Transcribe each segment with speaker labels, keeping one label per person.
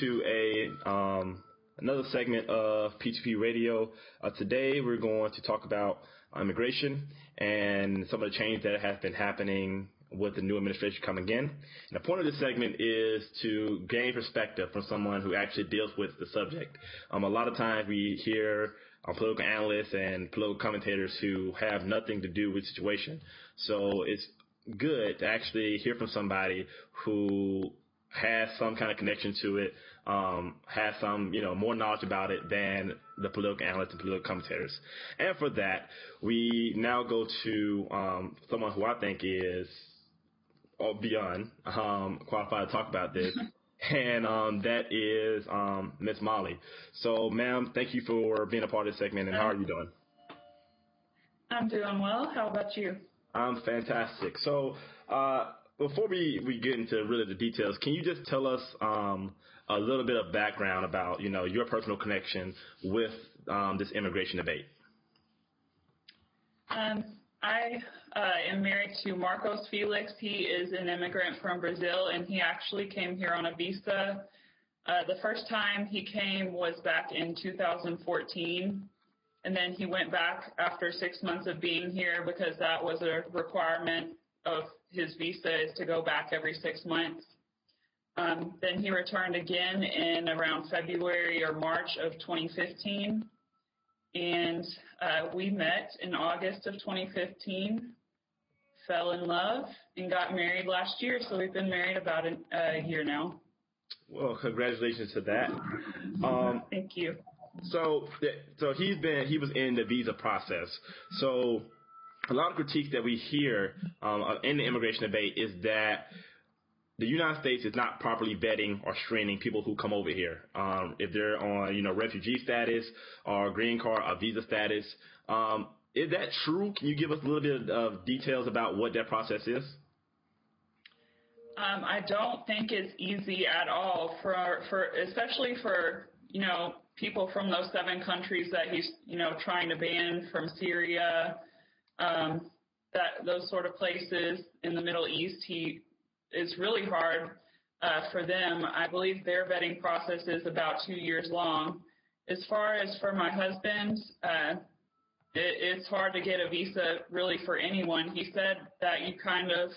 Speaker 1: to a um, another segment of P2P Radio. Uh, today we're going to talk about immigration and some of the change that has been happening with the new administration coming in. And the point of this segment is to gain perspective from someone who actually deals with the subject. Um, a lot of times we hear um, political analysts and political commentators who have nothing to do with the situation. So it's good to actually hear from somebody who has some kind of connection to it, um, has some, you know, more knowledge about it than the political analysts and political commentators. And for that, we now go to um, someone who I think is beyond um, qualified to talk about this. and um, that is um, Miss Molly. So, ma'am, thank you for being a part of this segment. And how are you doing?
Speaker 2: I'm doing well. How about you?
Speaker 1: I'm fantastic. So, uh, before we, we get into really the details, can you just tell us um, a little bit of background about you know your personal connection with um, this immigration debate?
Speaker 2: Um, I uh, am married to Marcos Felix. He is an immigrant from Brazil, and he actually came here on a visa. Uh, the first time he came was back in 2014, and then he went back after six months of being here because that was a requirement of his visa is to go back every six months. Um, then he returned again in around February or March of 2015 and uh, we met in August of 2015, fell in love, and got married last year. So we've been married about a, a year now.
Speaker 1: Well, congratulations to that. Um,
Speaker 2: Thank you.
Speaker 1: So, so he's been he was in the visa process. So, a lot of critiques that we hear um, in the immigration debate is that the United States is not properly vetting or screening people who come over here. Um, if they're on, you know, refugee status or green card or visa status. Um, is that true? Can you give us a little bit of details about what that process is?
Speaker 2: Um, I don't think it's easy at all for, for, especially for, you know, people from those seven countries that he's, you know, trying to ban from Syria, um, that those sort of places in the Middle East. He is really hard uh, for them. I believe their vetting process is about two years long. As far as for my husband, uh, it, it's hard to get a visa really for anyone. He said that you kind of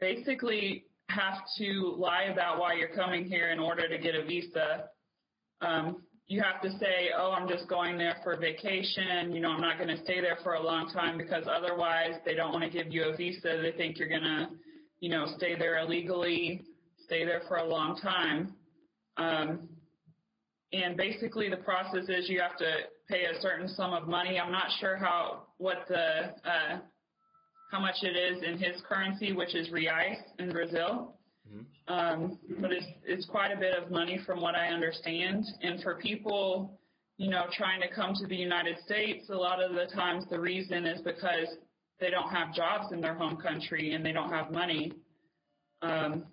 Speaker 2: basically have to lie about why you're coming here in order to get a visa. Um, you have to say, oh, I'm just going there for vacation. You know, I'm not going to stay there for a long time because otherwise they don't want to give you a visa. They think you're going to you know, stay there illegally, stay there for a long time. Um, and basically the process is you have to pay a certain sum of money. I'm not sure how, what the, uh, how much it is in his currency, which is reais in Brazil. Um, but it's, it's quite a bit of money from what I understand. And for people, you know, trying to come to the United States, a lot of the times the reason is because they don't have jobs in their home country and they don't have money. Um,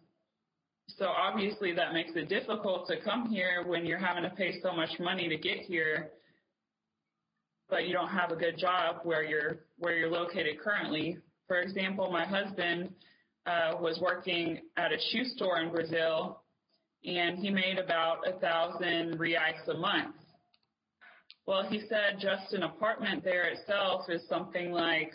Speaker 2: so obviously that makes it difficult to come here when you're having to pay so much money to get here, but you don't have a good job where you're where you're located currently. For example, my husband uh, was working at a shoe store in Brazil, and he made about a thousand reais a month. Well, he said just an apartment there itself is something like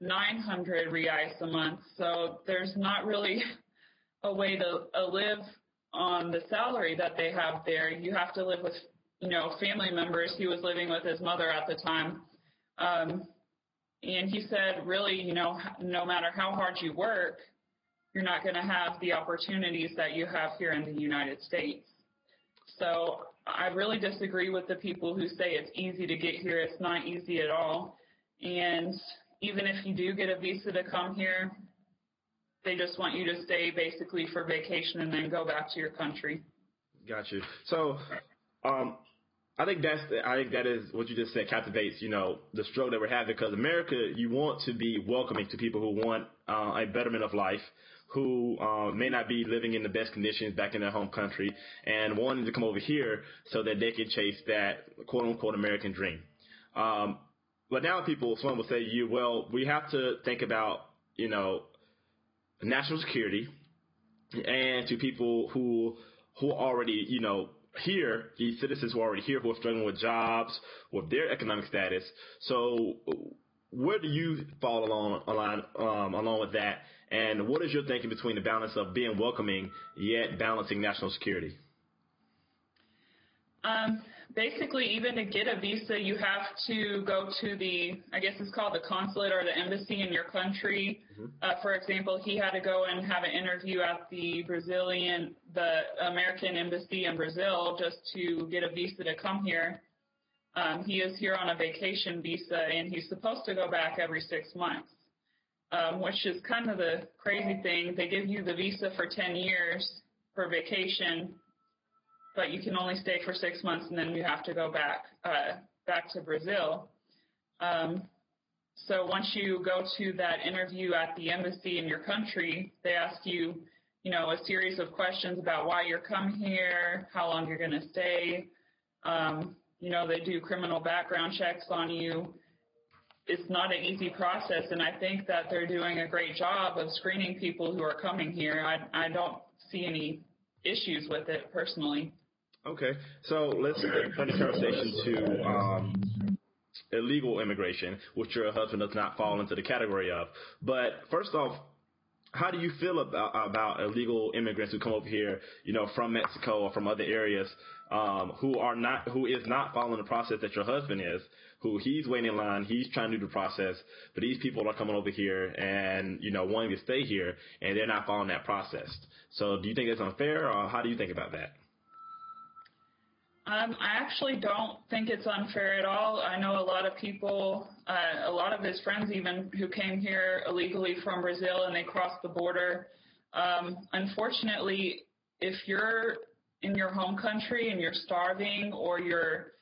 Speaker 2: 900 reais a month. So there's not really a way to uh, live on the salary that they have there. You have to live with, you know, family members. He was living with his mother at the time. Um, and he said, really, you know, no matter how hard you work, you're not going to have the opportunities that you have here in the United States. So I really disagree with the people who say it's easy to get here. It's not easy at all. And even if you do get a visa to come here, they just want you to stay basically for vacation and then go back to your country.
Speaker 1: Got you. So, um, I think that's the, I think that is what you just said captivates you know the struggle that we're having because America you want to be welcoming to people who want uh, a betterment of life who uh, may not be living in the best conditions back in their home country and wanting to come over here so that they can chase that quote unquote American dream. Um, but now people, someone will say to you, well, we have to think about, you know, national security and to people who who already, you know, here, these citizens who are already here who are struggling with jobs, with their economic status. So where do you fall along, along, um, along with that? And what is your thinking between the balance of being welcoming yet balancing national security?
Speaker 2: Um, basically, even to get a visa, you have to go to the, I guess it's called the consulate or the embassy in your country. Mm-hmm. Uh, for example, he had to go and have an interview at the Brazilian, the American embassy in Brazil just to get a visa to come here. Um, he is here on a vacation visa and he's supposed to go back every six months, um, which is kind of the crazy thing. They give you the visa for 10 years for vacation but you can only stay for six months and then you have to go back uh, back to Brazil. Um, so once you go to that interview at the embassy in your country, they ask you, you know, a series of questions about why you're coming here, how long you're going to stay. Um, you know, they do criminal background checks on you. It's not an easy process, and I think that they're doing a great job of screening people who are coming here. I, I don't see any issues with it personally.
Speaker 1: Okay, so let's turn the conversation to um, illegal immigration, which your husband does not fall into the category of. But first off, how do you feel about about illegal immigrants who come over here, you know, from Mexico or from other areas, um, who are not who is not following the process that your husband is, who he's waiting in line, he's trying to do the process, but these people are coming over here and you know wanting to stay here, and they're not following that process. So, do you think it's unfair, or how do you think about that?
Speaker 2: Um, I actually don't think it's unfair at all. I know a lot of people, uh, a lot of his friends even, who came here illegally from Brazil and they crossed the border. Um, unfortunately, if you're in your home country and you're starving or you're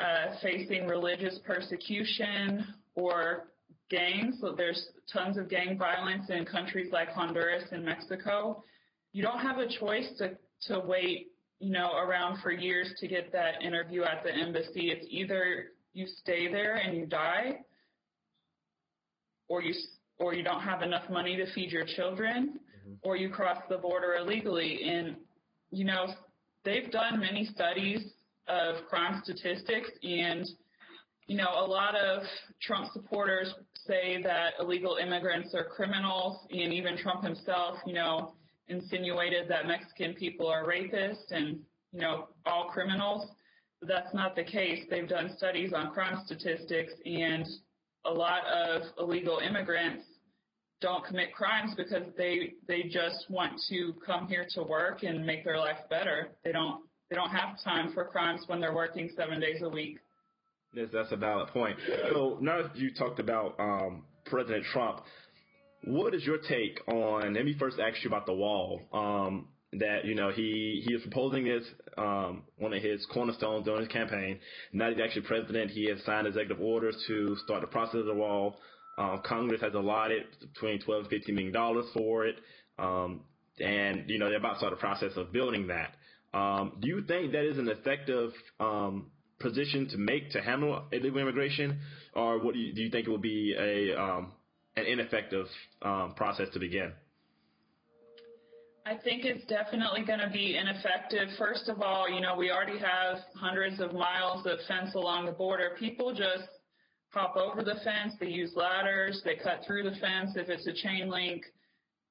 Speaker 2: uh, facing religious persecution or gangs, so there's tons of gang violence in countries like Honduras and Mexico, you don't have a choice to, to wait you know, around for years to get that interview at the embassy. It's either you stay there and you die, or you or you don't have enough money to feed your children, mm-hmm. or you cross the border illegally. And you know, they've done many studies of crime statistics, and you know, a lot of Trump supporters say that illegal immigrants are criminals, and even Trump himself, you know, insinuated that Mexican people are rapists and, you know, all criminals. That's not the case. They've done studies on crime statistics and a lot of illegal immigrants don't commit crimes because they they just want to come here to work and make their life better. They don't they don't have time for crimes when they're working seven days a week.
Speaker 1: Yes, that's a valid point. So now you talked about um, President Trump, what is your take on? Let me first ask you about the wall. Um, that you know he he is proposing this um, one of his cornerstones during his campaign. Now he's actually president. He has signed executive orders to start the process of the wall. Um, Congress has allotted between 12 and 15 million dollars for it, um, and you know they're about to start the process of building that. Um, do you think that is an effective um, position to make to handle illegal immigration, or what do you, do you think it will be a um, an ineffective um, process to begin?
Speaker 2: I think it's definitely going to be ineffective. First of all, you know, we already have hundreds of miles of fence along the border. People just hop over the fence. They use ladders. They cut through the fence if it's a chain link.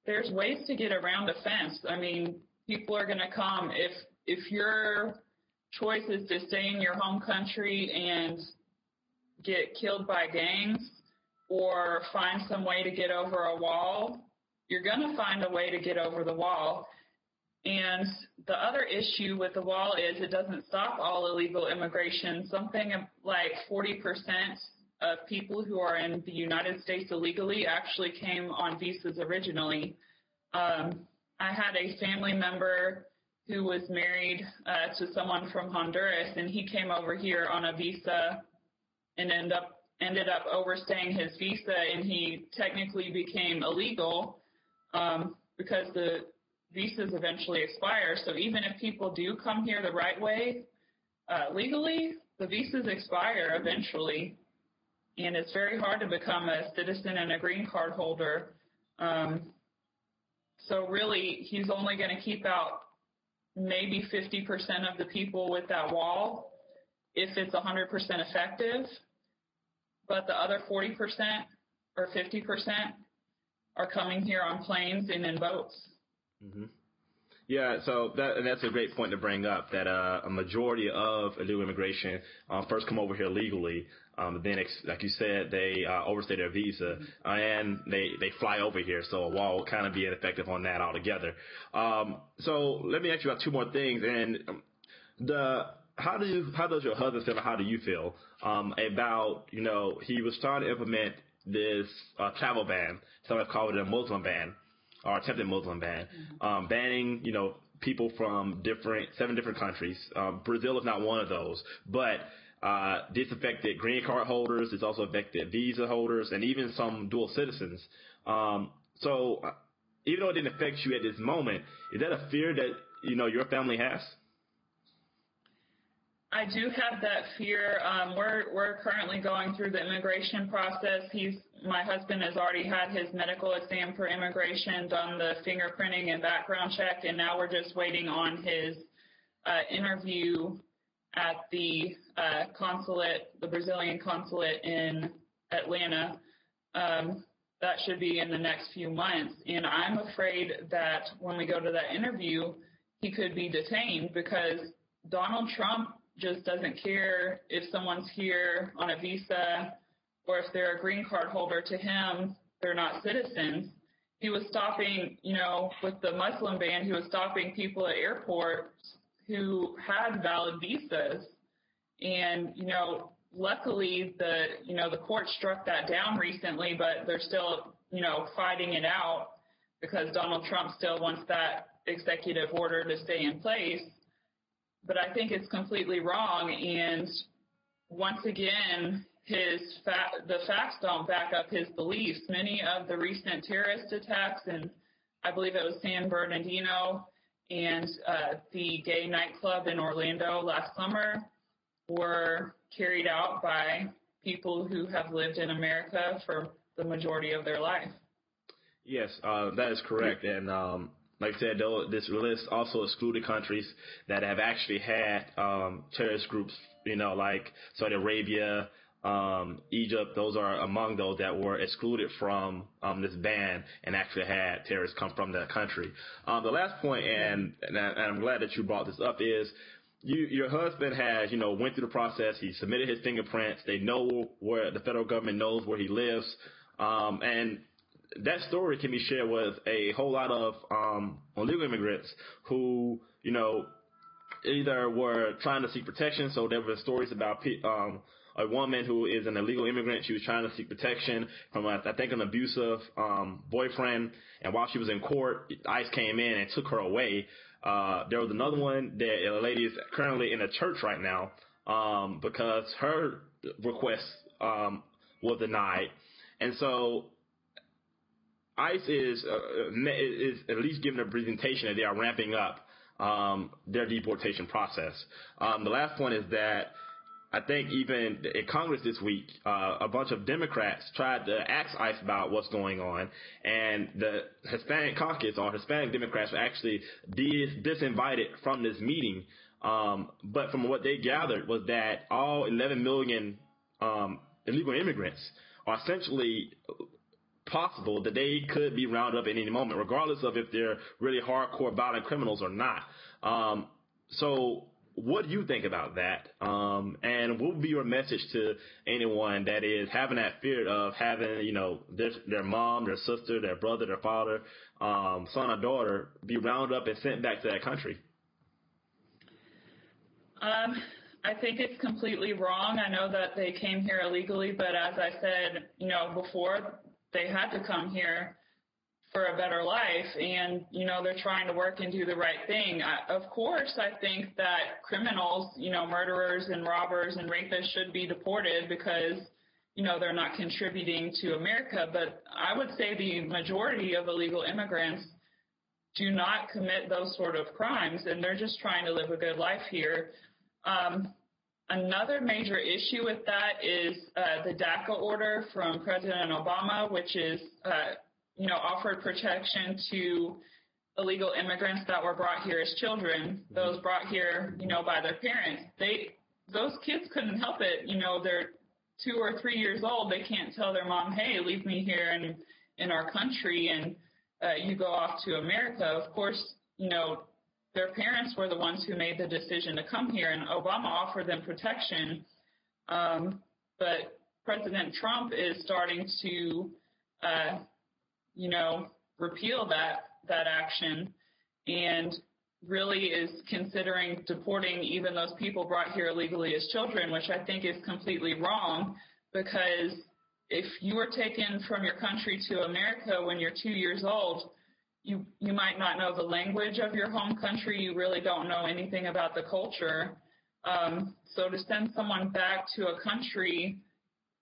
Speaker 2: There's ways to get around a fence. I mean, people are going to come if if your choice is to stay in your home country and get killed by gangs or find some way to get over a wall, you're going to find a way to get over the wall. And the other issue with the wall is it doesn't stop all illegal immigration. Something like 40% of people who are in the United States illegally actually came on visas originally. Um, I had a family member who was married uh, to someone from Honduras, and he came over here on a visa and ended up ended up overstaying his visa and he technically became illegal um, because the visas eventually expire. So even if people do come here the right way, uh, legally, the visas expire eventually. And it's very hard to become a citizen and a green card holder. Um, so really, he's only going to keep out maybe 50% of the people with that wall if it's 100% effective, but the other 40% or 50% are coming here on planes and in boats.
Speaker 1: Mm-hmm. Yeah, so that, that's a great point to bring up. That uh, a majority of illegal immigration uh, first come over here legally, um, then ex- like you said, they uh, overstay their visa uh, and they they fly over here. So a wall will kind of be ineffective on that altogether. Um, so let me ask you about two more things. And um, the how do you how does your husband feel? How do you feel um, about you know he was trying to implement this uh, travel ban. Some have called it a Muslim ban or attempted Muslim ban, mm-hmm. um, banning you know people from different seven different countries. Um, Brazil is not one of those, but uh, this affected green card holders. It's also affected visa holders and even some dual citizens. Um, so uh, even though it didn't affect you at this moment, is that a fear that you know your family has?
Speaker 2: I do have that fear. Um, we're we're currently going through the immigration process. He's my husband has already had his medical exam for immigration, done the fingerprinting and background check, and now we're just waiting on his uh, interview at the uh, consulate, the Brazilian consulate in Atlanta. Um, that should be in the next few months, and I'm afraid that when we go to that interview, he could be detained because Donald Trump just doesn't care if someone's here on a visa or if they're a green card holder. To him, they're not citizens. He was stopping, you know, with the Muslim ban, he was stopping people at airports who had valid visas. And, you know, luckily the, you know, the court struck that down recently, but they're still, you know, fighting it out because Donald Trump still wants that executive order to stay in place but I think it's completely wrong. And once again, his fa- the facts don't back up his beliefs. Many of the recent terrorist attacks, and I believe it was San Bernardino and uh, the gay nightclub in Orlando last summer, were carried out by people who have lived in America for the majority of their life.
Speaker 1: Yes, uh, that is correct. And um, like I said, though, this list also excluded countries that have actually had um, terrorist groups, you know, like Saudi Arabia, um, Egypt. Those are among those that were excluded from um, this ban and actually had terrorists come from that country. Um, the last point, and, and, I, and I'm glad that you brought this up, is you, your husband has, you know, went through the process. He submitted his fingerprints. They know where the federal government knows where he lives. Um, and that story can be shared with a whole lot of um, illegal immigrants who, you know, either were trying to seek protection. So there were stories about um, a woman who is an illegal immigrant. She was trying to seek protection from, a, I think, an abusive um, boyfriend. And while she was in court, ICE came in and took her away. Uh, there was another one that a lady is currently in a church right now um, because her request um, was denied. And so ICE is uh, is at least giving a presentation that they are ramping up um, their deportation process. Um, the last point is that I think even in Congress this week, uh, a bunch of Democrats tried to ask ICE about what's going on, and the Hispanic caucus or Hispanic Democrats were actually dis- disinvited from this meeting. Um, but from what they gathered was that all 11 million um, illegal immigrants are essentially possible that they could be rounded up at any moment, regardless of if they're really hardcore violent criminals or not. Um, so what do you think about that? Um, and what would be your message to anyone that is having that fear of having, you know, their, their mom, their sister, their brother, their father, um, son or daughter be rounded up and sent back to that country?
Speaker 2: Um, I think it's completely wrong. I know that they came here illegally, but as I said, you know, before they had to come here for a better life and you know they're trying to work and do the right thing. I, of course i think that criminals you know murderers and robbers and rapists should be deported because you know they're not contributing to america but i would say the majority of illegal immigrants do not commit those sort of crimes and they're just trying to live a good life here. Um, Another major issue with that is uh, the DACA order from President Obama, which is, uh, you know, offered protection to illegal immigrants that were brought here as children, mm-hmm. those brought here, you know, by their parents, they those kids couldn't help it. You know, they're two or three years old. They can't tell their mom, "Hey, leave me here in in our country and uh, you go off to America." Of course, you know, their parents were the ones who made the decision to come here, and Obama offered them protection. Um, but President Trump is starting to, uh, you know, repeal that that action and really is considering deporting even those people brought here illegally as children, which I think is completely wrong because if you were taken from your country to America when you're two years old, you you might not know the language of your home country. You really don't know anything about the culture. Um, so to send someone back to a country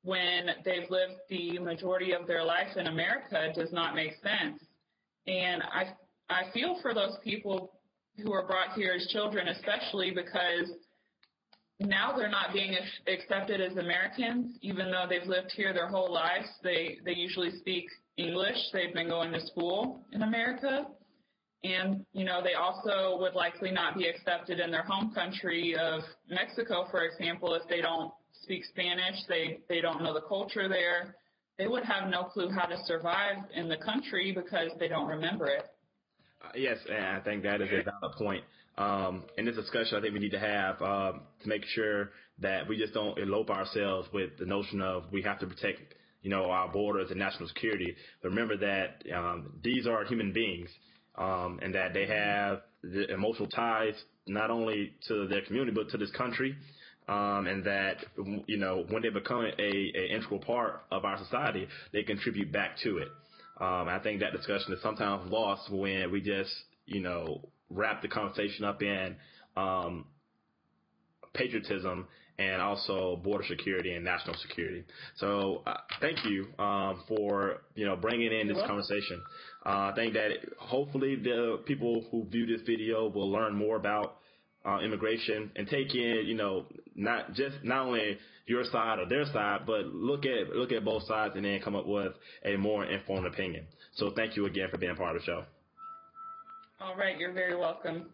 Speaker 2: when they've lived the majority of their life in America does not make sense. And I I feel for those people who are brought here as children, especially because now they're not being accepted as Americans, even though they've lived here their whole lives. They they usually speak English. They've been going to school in America. And, you know, they also would likely not be accepted in their home country of Mexico, for example, if they don't speak Spanish, they, they don't know the culture there. They would have no clue how to survive in the country because they don't remember it.
Speaker 1: Uh, yes, and I think that is a valid point. Um, in this discussion, I think we need to have um, to make sure that we just don't elope ourselves with the notion of we have to protect, you know, our borders and national security. But remember that um, these are human beings, um, and that they have the emotional ties not only to their community but to this country. Um, and that you know when they become a, a integral part of our society, they contribute back to it. Um, I think that discussion is sometimes lost when we just, you know, wrap the conversation up in um, patriotism and also border security and national security. So uh, thank you um, for you know bringing in this conversation. Uh, I think that hopefully the people who view this video will learn more about uh, immigration and take in you know not just not only your side or their side, but look at look at both sides and then come up with a more informed opinion. So thank you again for being part of the show.
Speaker 2: All right, you're very welcome.